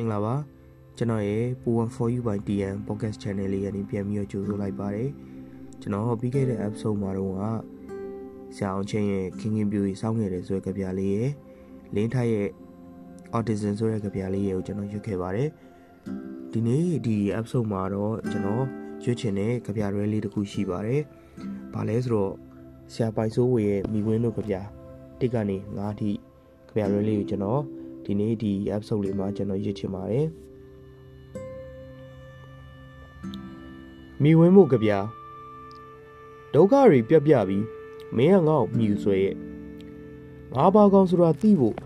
င်္ဂလာပါကျွန်တော်ရဲ့ Poem for You by TN Podcast Channel လေးကနေပြန်ပြီးတော့ကြိုဆိုလိုက်ပါတယ်ကျွန်တော်ပြီးခဲ့တဲ့ episode မှာတော့ကဆရာအောင်ချင်းရဲ့ခင်ခင်ပြူကြီးစောင်းခဲ့တဲ့ဆိုတဲ့ကြပြလေးရဲ့လင်းထိုက်ရဲ့ autism ဆိုတဲ့ကြပြလေးရဲ့ကိုကျွန်တော်ရွတ်ခဲ့ပါတယ်ဒီနေ့ဒီ episode မှာတော့ကျွန်တော်ရွတ်ချင်တဲ့ကြပြရဲလေးတစ်ခုရှိပါတယ်ဘာလဲဆိုတော့ဆရာပိုင်စိုးဝေရဲ့မိဝင်းတို့ကြပြတစ်ကနေ9ထိကြပြရဲလေးကိုကျွန်တော် ဒီနေ့ဒီ episode လေးမှာကျွန်တော်ရစ်ချင်ပါတယ်မိဝင်းမှုကြပြဒုက္ခတွေပြက်ပြပြီးမင်းကငါ့ကိုမြူဆွဲရဲ့ငါးပါးကောင်းဆိုတာသိဖို့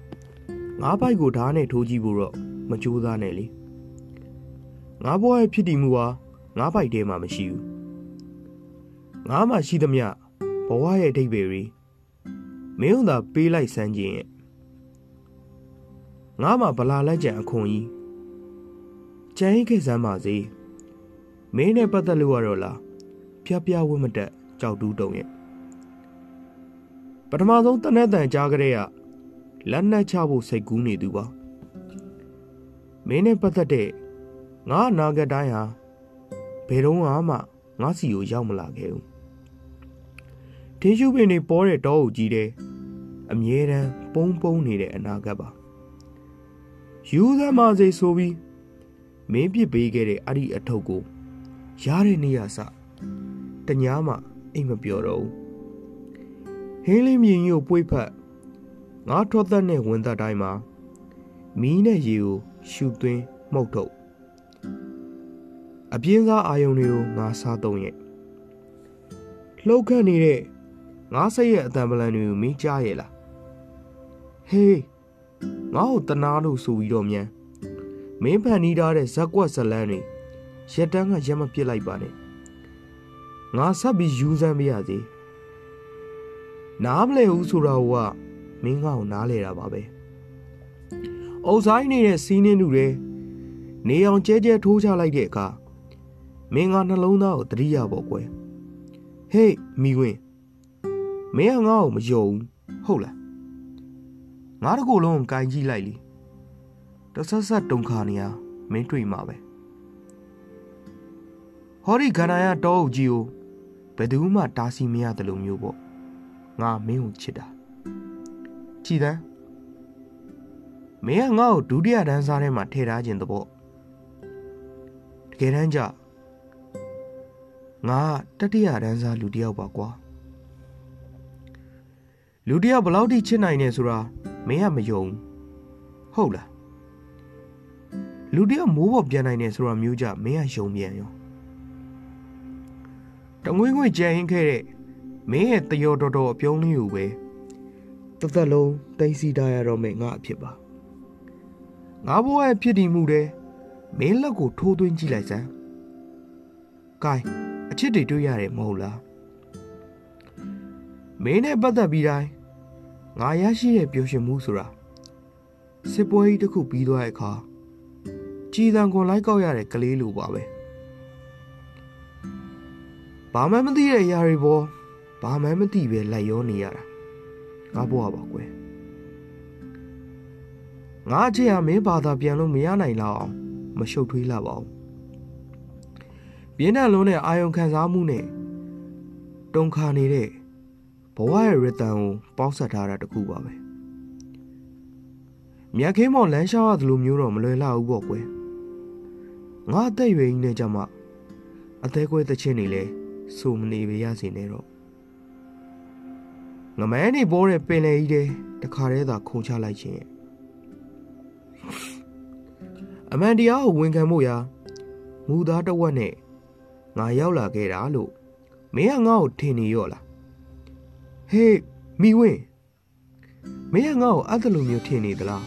ငါးပိုက်ကိုဓာတ်နဲ့ထိုးကြည့်ဖို့တော့မကြိုးစားနဲ့လေငါဘဝရဲ့ဖြစ်တည်မှုဟာငါးပိုက်ထဲမှာမရှိဘူးငါမှရှိသမျှဘဝရဲ့အဓိပ္ပာယ်တွေမင်းတို့သာပေးလိုက်စမ်းခြင်းရဲ့ ငါမှဗလာလက်ကြံအခွန်ကြီးကြံရင်ခဲ့စမ်းပါစေမင်းနဲ့ပတ်သက်လို့ရတော့လားဖျားဖျားဝတ်မတက်ကြောက်တူးတုံရဲ့ပထမဆုံးတနက်တန်ကြားကြတဲ့ကလက်နက်ချဖို့စိတ်ကူးနေသူပါမင်းနဲ့ပတ်သက်တဲ့ငါအနာဂတ်တိုင်းဟာဘယ်တော့မှငါစီကိုရောက်မလာခဲ့ဘူးတင်းရှုပင်တွေပေါ်တဲ့တောအုပ်ကြီးတဲ့အမြဲတမ်းပုံပုံနေတဲ့အနာဂတ်ပါ ယူသမားစိဆိုပြီးမင်းပြစ်ပေးခဲ့တဲ့အဲ့ဒီအထုပ်ကိုရတဲ့နေရာစတညာမှအိမ်မပြောတော့ဘူးဟင်းလေးမြင်ကြီးကိုပွေ့ဖက်ငါထွက်သက်နဲ့ဝင်သက်တိုင်းမှာမီးနဲ့ရေကိုရှူသွင်းမှုတ်ထုတ်အပြင်းစားအာယုံတွေကိုငါစားသုံးရဲ့လှုပ်ခတ်နေတဲ့ငါစိတ်ရဲ့အတံပလန်တွေကိုမင်းကြားရဲ့လားဟေး ငါ့ကိုတနာလို့ဆိုပြီးတော့မြန်မင်းဖန်နီးထားတဲ့ဇက်ကွက်ဇလန်းတွေရက်တန်းကရက်မပစ်လိုက်ပါနဲ့ငါဆက်ပြီးယူစမ်းမရစေနားမလဲဘူးဆိုတာကမင်းငါ့ကိုနားလဲတာပါပဲအုပ်ဆိုင်နေတဲ့စီးနှင်းတူတွေနေအောင်ကျဲကျဲထိုးချလိုက်တဲ့အခါမင်းငါနှလုံးသားကိုတတိယပေါ့ကွယ်ဟေးမိဝင်းမင်းကငါ့ကိုမယုံဟုတ်လား ငါတကူလုံးကိုင်ကြည့်လိုက်လीတဆက်ဆက်တုံခါနေရမင်းတွေ့မှာပဲဟောဒီခန္ဓာရတောအုပ်ကြီးကိုဘယ်သူမှတားဆီးမရတယ်လို့မျိုးပေါ့ငါမင်းကိုချစ်တာကြည်တန်းမင်းကငါ့ကိုဒုတိယတန်းစားထဲမှာထည့်ထားခြင်းတပေါ့တကယ်တမ်းကျငါတတိယတန်းစားလူတယောက်ပါကွာလူတယောက်ဘလောက်ထိချစ်နိုင်နေဆိုတာ မင်းကမယုံဟုတ်လားလူတယောက်မိုးပေါ်ပြန်နိုင်နေဆိုတာမျိုးကြမင်းကယုံပြန်ရောတငွေ့ငွေ့ကြံရင်ခဲ့တဲ့မင်းရဲ့တယောတော်တော်အပြုံးလေးကိုပဲတသက်လုံးတိတ်စီထားရတော့မယ်ငါအဖြစ်ပါငါဘဝရဲ့ဖြစ်တည်မှုတဲ့မင်းလက်ကိုထိုးသွင်းကြည့်လိုက်စမ်း။ကဲအချစ်တွေတွေ့ရတယ်မဟုတ်လား။မင်းနဲ့ပတ်သက်ပြီးတိုင်း ငါရရှိတဲ့ပျော်ရွှင်မှုဆိုတာစစ်ပွဲကြီးတစ်ခုပြီးသွားတဲ့အခါကြည်တံခွန်လိုက်ကောက်ရတဲ့ကလေးလိုပါပဲ။ဘာမှမသိတဲ့အရာတွေပေါ်ဘာမှမသိပဲလိုက်ရောနေရတာငါဘဝပါကွယ်။ငါအချစ်ဟာမင်းဘာသာပြန်လို့မရနိုင်လောက်အောင်မရှုပ်ထွေးလာပါဘူးပြင်းထန်လုံးတဲ့အာယုံခံစားမှုနဲ့တုံခါနေတဲ့ ဘဝရဲ့ရတန်ကိုပေါင်းဆက်ထားတာတခုပါပဲမြတ်ခင်းမော်လမ်းလျှောက်ရသလိုမျိုးတော့မလွယ်လောက်ဘူးပေါ့ကွယ်ငါအသက်ရွယ်ကြီးနေကြမှာအသေးကွဲသချင်းနေလဲဆိုမနေပါရစေနဲ့တော့ငမဲနေပေါ်တဲ့ပင်လေကြီးတဲ့တခါတည်းသာခုန်ချလိုက်ခြင်းအမှန်တရားကိုဝန်ခံဖို့ရာမူသားတဝက်နဲ့ငါရောက်လာခဲ့တာလို့မင်းကငါ့ကိုထင်နေရော့လား ဟေးမိဝင်းမင်းကငါ့ကိုအဲ့ဒါလိုမျိုးထင်နေသလား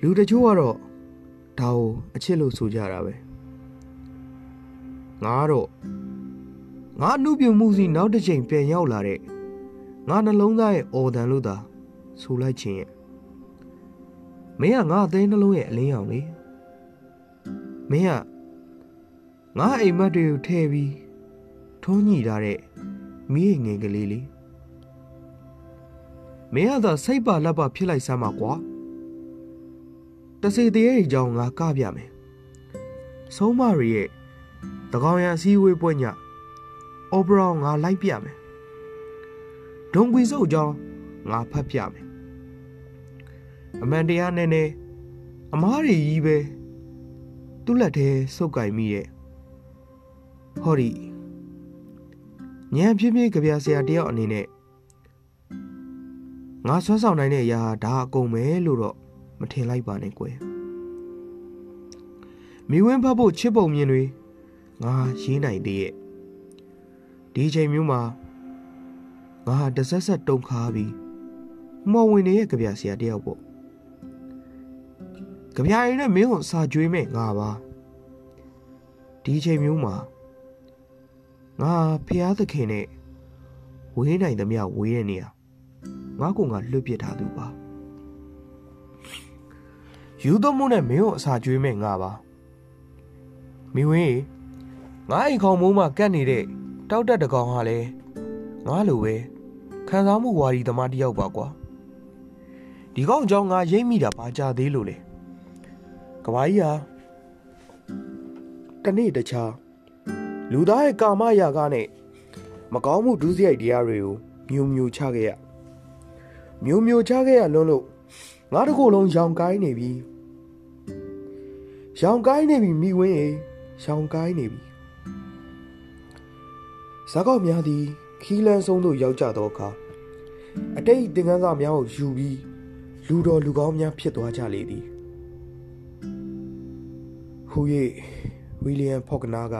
လူတချို့ကတော့ဒါကိုအချစ်လို့ဆိုကြတာပဲငါတော့ငါအမှုပြုံမှုစီနောက်တစ်ချိန်ပြန်ရောက်လာတဲ့ငါနှလုံးသားရဲ့အော်တန်လို့သာဆိုလိုက်ခြင်းရဲ့မင်းကငါအသေးနှလုံးရဲ့အလင်းရောင်လေမင်းကငါအိမ်မက်တွေကိုထည့်ပြီးထုံးညှိထားတဲ့ မိငယ်ကလေးလေးမင်းကသာစိတ်ပါလက်ပါဖြစ်လိုက်စမ်းပါကွာတစေတရေအကြောင်းငါကပြမယ်ဆုံးမရီရဲ့တကောင်ရန်အစည်းအဝေးပွဲညအော်ပရာငါလိုက်ပြမယ်ဒုံကွီစုပ်အကြောင်းငါဖတ်ပြမယ်အမှန်တရားနဲ့နဲ့အမားတွေကြီးပဲသူ့လက်ထဲစုပ်ကင်မိရဲ့ဟောဒီ ညံပြင်းပြင်းကြပြဆရာတယောက်အနေနဲ့ငါဆွမ်းဆောင်နိုင်တဲ့အရာဒါအကုန်ပဲလို့တော့မထင်လိုက်ပါနဲ့ကွယ်မိဝင်းဖတ်ဖို့ချစ်ပုံမြင်တွေငါရေးနိုင်သေးရဲ့ဒီချိန်မျိုးမှာငါတဆက်ဆက်တုံခါပြီးမော်ဝင်နေရဲ့ကြပြဆရာတယောက်ပေါ့ကြပြရင်နဲ့မင်းကိုစာကြွေးမဲ့ငါပါဒီချိန်မျိုးမှာ ငါဖျားသခင်နဲ့ဝေးနိုင်သမျှဝေးတဲ့နေရာငါကငါလွတ်ပြစ်ထားသူပါယူသွမှုနဲ့မင်းကိုအစာကျွေးမဲ့ငါပါမိဝင်းငါအိမ်ခေါင်မိုးမှာကတ်နေတဲ့တောက်တက်တကောင်ဟာလဲငါလိုပဲခံစားမှုဝါဒီသမားတယောက်ပါကွာဒီကောင်ကြောင့်ငါရိမ့်မိတာဘာကြသေးလို့လဲကဘာကြီးဟာတနေ့တခြား လူသားရဲ့ကာမရာဂနဲ့မကောင်းမှုဒုစရိုက်တရားတွေကိုမျိုးမျိုးချခဲ့ရမျိုးမျိုးချခဲ့ရလွန်းလို့ငါတကူလုံးရောင်ကိုင်းနေပြီရောင်ကိုင်းနေပြီမိဝင်းရေရောင်ကိုင်းနေပြီဇာကောက်များသည်ခီးလန်းဆုံးသို့ရောက်ကြသောအခါအတိတ်သင်္ကန်းစာများကိုယူပြီးလူတော်လူကောင်းများဖြစ်သွားကြလေသည်ဟူ၍ဝီလီယံဖော့ကနာက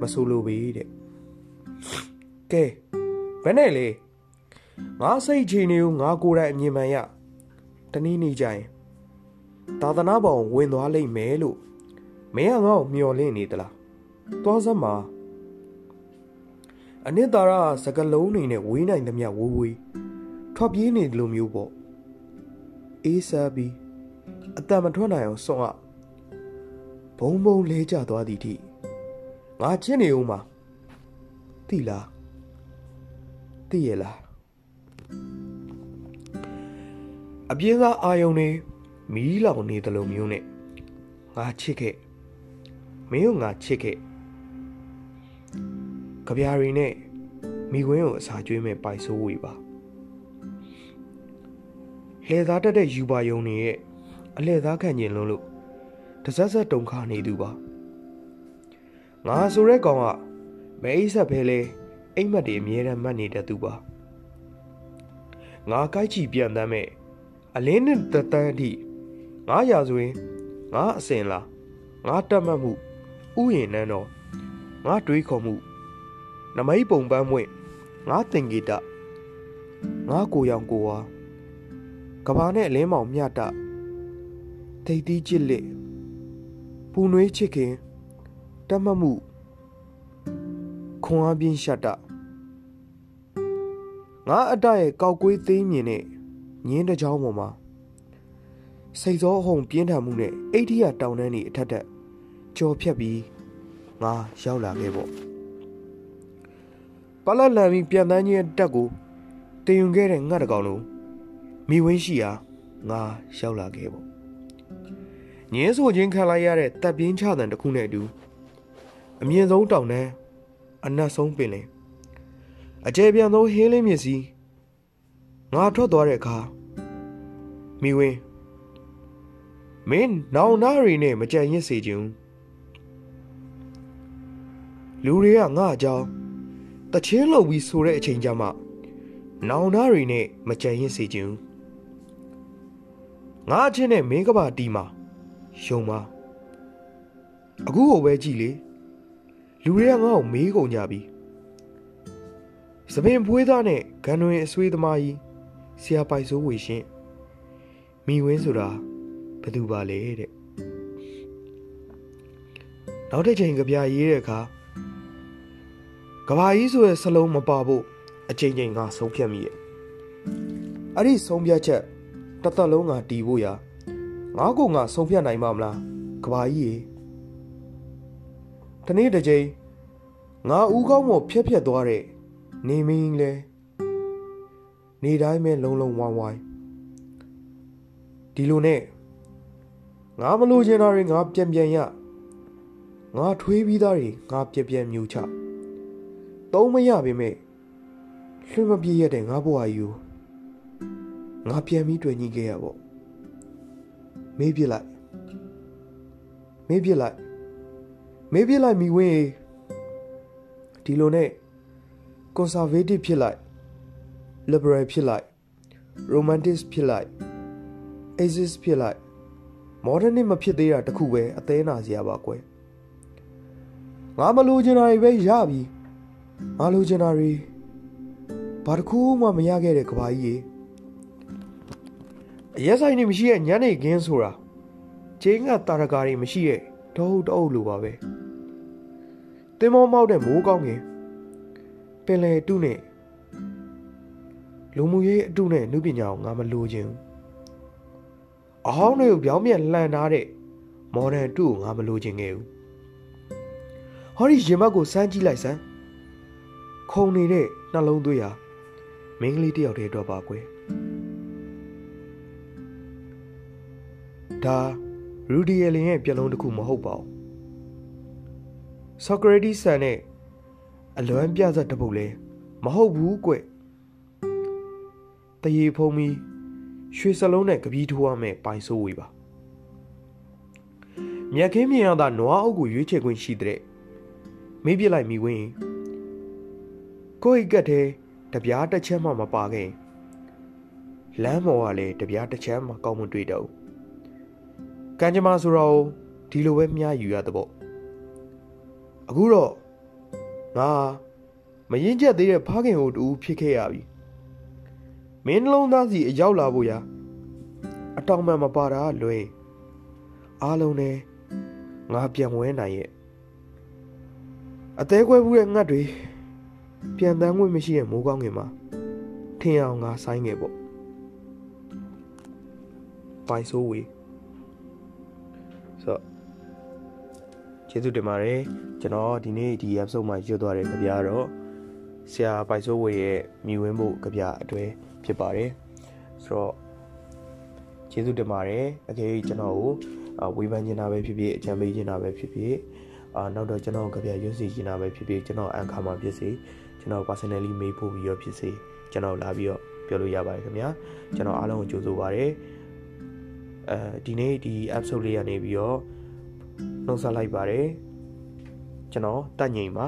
မဆိုလိုပေတဲ့ကဲဘယ်နဲ့လဲငါစိတ်ချနေကိုငါကိုယ်တိုင်အမြင်မှန်ရတနည်းနည်းကြရင်သာသနာပေါင်ဝင်သွားလိမ့်မယ်လို့မင်းကငါ့ကိုမျှော်လင့်နေသလားသွားစမ်းပါအနှစ်သာရစကလုံးနေနဲ့ဝေးနိုင်သမျှဝေးဝေးထွက်ပြေးနေတယ်လို့မျိုးပေါ့အေးစားပြီးအတံမထွက်နိုင်အောင်စွန့်အဘုံဘုံလဲကျသွားသည်ထိ ငါချင်းနေဦးမှာတိလားတိရလားအပြင်းစားအာယုံနေမီးလောင်နေတယ်လို့မျိုးနဲ့ငါချစ်ခဲ့မင်းကငါချစ်ခဲ့ကြပြာရီနဲ့မိခွင်းကိုအစာကျွေးမဲ့ပိုက်ဆိုးဝေပါလှည့်သားတက်တဲ့ယူပါယုံနေရဲ့အလှည့်သားခန့်ကျင်လုံးလို့တစက်ဆက်တုံခါနေသူပါ ငါဆိုတဲ့ကောင်ကမဲအိဆက်ဖဲလဲအိမ်မက်တွေအမြဲတမ်းမှတ်နေတဲ့သူပါငါကိုက်ချီပြန်တမ်းမဲ့အလင်းနဲ့တတန်းအထိငါရာဆိုရင်ငါအစင်လားငါတက်မှတ်မှုဥယျင်နန်းတော်ငါတွေးခေါ်မှုနမိတ်ပုံပန်းမွင့်ငါတင်ဂီတငါကိုရောင်ကိုဝါကဘာနဲ့အလင်းမောင်မြတ်တထိတ်တီးချစ်လက်ပူနွေးချစ်ခင် တတ်မှတ်မှုခွန်အားပြင်းရှတ်တငါအတရဲ့ကောက်ကွေးသေးမြင်နဲ့ညင်းတစ်ချောင်းပေါ်မှာစိတ်စောအဟုန်ပြင်းထန်မှုနဲ့အိဋ္ဌိယတောင်တန်းတွေအထက်ထက်ကြော်ဖြတ်ပြီးငါရောက်လာခဲ့ပေါ့ပလက်လန်ပြီးပြန်တန်းချင်းတက်ကိုတင်ယူခဲ့တဲ့ငှက်တကောင်လုံးမိဝင်းရှိရာငါရောက်လာခဲ့ပေါ့ညင်းဆိုချင်းခံလိုက်ရတဲ့တပ်ပြင်းချတဲ့တစ်ခုနဲ့အတူ အမြင့်ဆုံးတောင်တန်းအနက်ဆုံးပင်လယ်အကျယ်ပြန့်ဆုံးဟင်းလင်းမြစ်စီငါထွက်သွားတဲ့အခါမိဝင်းမင်းနောင်နာရီနဲ့မကြံရစ်စေခြင်းလူတွေကငါအကြောင်းတချင်းလုံပြီးဆိုတဲ့အချိန်ကြမှာနောင်နာရီနဲ့မကြံရစ်စေခြင်းငါအချင်းနဲ့မင်းကပါတီမှာယုံပါအခုဟိုပဲကြည့်လေ လူတွေကငါ့ကိုမေးကုန်ကြပြီစပင်ဖွေးသားနဲ့ဂန်တွင်အဆွေးသမားကြီးဆရာပိုက်စိုးဝေရှင်မိဝင်းဆိုတာဘသူပါလဲတဲ့နောက်တစ်ချိန်ကြပြရေးတဲ့အခါကဘာကြီးဆိုတဲ့စလုံးမပါဖို့အချိန်ချင်းကဆုံးဖြတ်မိရဲ့အဲ့ဒီဆုံးဖြတ်ချက်တသက်လုံးကတီးဖို့ရာငါ့ကိုငါဆုံးဖြတ်နိုင်မှာမလားကဘာကြီးရေ တနေ့တစ်ချိန်ငါဦးကောင်းမော်ဖြက်ဖြက်သွားတဲ့နေမင်းလဲနေတိုင်းပဲလုံလုံဝိုင်းဝိုင်းဒီလိုနဲ့ငါမလို့ချင်တာတွေငါပြန်ပြန်ရငါထွေးပြီးသားတွေငါပြန်ပြန်မြူချသုံးမရပေမဲ့လွှင့်မပြေးရတဲ့ငါဘဝယူငါပြန်ပြီးတွေ့ညီခဲ့ရပေါ့မေးပြလိုက်မေးပြလိုက် မေးပြလိုက်မိဝင်းဒီလိုနဲ့ conservative ဖြစ်လိုက် liberal ဖြစ်လိုက် romantic ဖြစ်လိုက် atheist ဖြစ်လိုက် modern မဖြစ်သေးတာတခုပဲအသေးနာစရာပါကွယ်ငါမလိုချင်တာတွေပဲရပြီငါလိုချင်တာတွေဘာတစ်ခုမှမရခဲ့တဲ့ကဘာကြီးရေအရက်ဆိုင်နေမရှိရဲ့ညနေခင်းဆိုတာကျင်းကတာရကာတွေမရှိရဲ့တောဟုတ်တောဟုတ်လိုပါပဲ တင်မောမောက်တဲ့မိုးကောင်းငင်ပင်လေတုနဲ့လူမှုရေးအတုနဲ့နုပညာကိုငါမလိုချင်ဘူးအဟောင်းတွေကိုပြောင်းပြန်လှန်ထားတဲ့မော်ဒန်တုကိုငါမလိုချင်ခဲ့ဘူးဟောဒီရင်မက်ကိုစမ်းကြည့်လိုက်စမ်းခုံနေတဲ့နှလုံးသွေးဟာမင်းကလေးတယောက်တည်းတော့ပါကွယ်ဒါရူဒီယယ်လင်ရဲ့ပြလုံးတစ်ခုမဟုတ်ပါဘူး ဆိုကရတီဆန်နဲ့အလွမ်းပြဇက်တပုတ်လဲမဟုတ်ဘူးကွတရေဖုံးပြီးရွှေစလုံးနဲ့ကပီးထိုးရမယ်ပိုင်ဆိုးဝေးပါမြက်ခင်းမြင်ရတာနွားအုပ်ကိုရွေးချယ်ခွင့်ရှိတဲ့မေးပြလိုက်မိဝင်းကိုယ့်ကတ်တဲ့တပြားတစ်ချက်မှမပါခဲ့လမ်းမော်ကလည်းတပြားတစ်ချက်မှကောင်းမတွေ့တော့ကံကြမ္မာဆိုတော့ဒီလိုပဲမြားယူရတဲ့ပေါ့ အခုတော့ငါမရင်ကျက်သေးတဲ့ဖခင်ဟိုတူဖြစ်ခဲ့ရပြီမင်းနှလုံးသားစီအရောက်လာဖို့ရာအတောင်မှမပါတာလွယ်အားလုံးနဲ့ငါပြန်ဝဲနိုင်ရဲ့အသေးခွဲဘူးတဲ့ငတ်တွေပြန်တန်းခွင့်မရှိတဲ့မိုးကောင်းငင်မှာထင်အောင်ငါဆိုင်ငယ်ပေါ့ပိုင်ဆိုးဝေးဆို ကျေးဇူးတင်ပါတယ်ကျွန်တော်ဒီနေ့ဒီ episode မှာရွတ်သွားတဲ့ကြပြတော့ဆရာပိုင်ဆိုးဝေးရဲ့မြူဝင်းဖို့ကြပြအတွဲဖြစ်ပါတယ်ဆိုတော့ကျေးဇူးတင်ပါတယ်အကယ်၍ကျွန်တော်ကိုဝေဖန်နေတာပဲဖြစ်ဖြစ်အကြံပေးနေတာပဲဖြစ်ဖြစ်အာနောက်တော့ကျွန်တော်ကြပြရွတ်စီနေတာပဲဖြစ်ဖြစ်ကျွန်တော်အန်ခါမှာဖြစ်စေကျွန်တော် personally မေးဖို့ပြီးတော့ဖြစ်စေကျွန်တော်လာပြီးတော့ပြောလို့ရပါတယ်ခင်ဗျာကျွန်တော်အားလုံးကိုကြိုဆိုပါရစေအဲဒီနေ့ဒီ episode လေးကနေပြီးတော့ နှုတ်ဆက်လိုက်ပါတယ်ကျွန်တော်တက်ငိမ်ပါ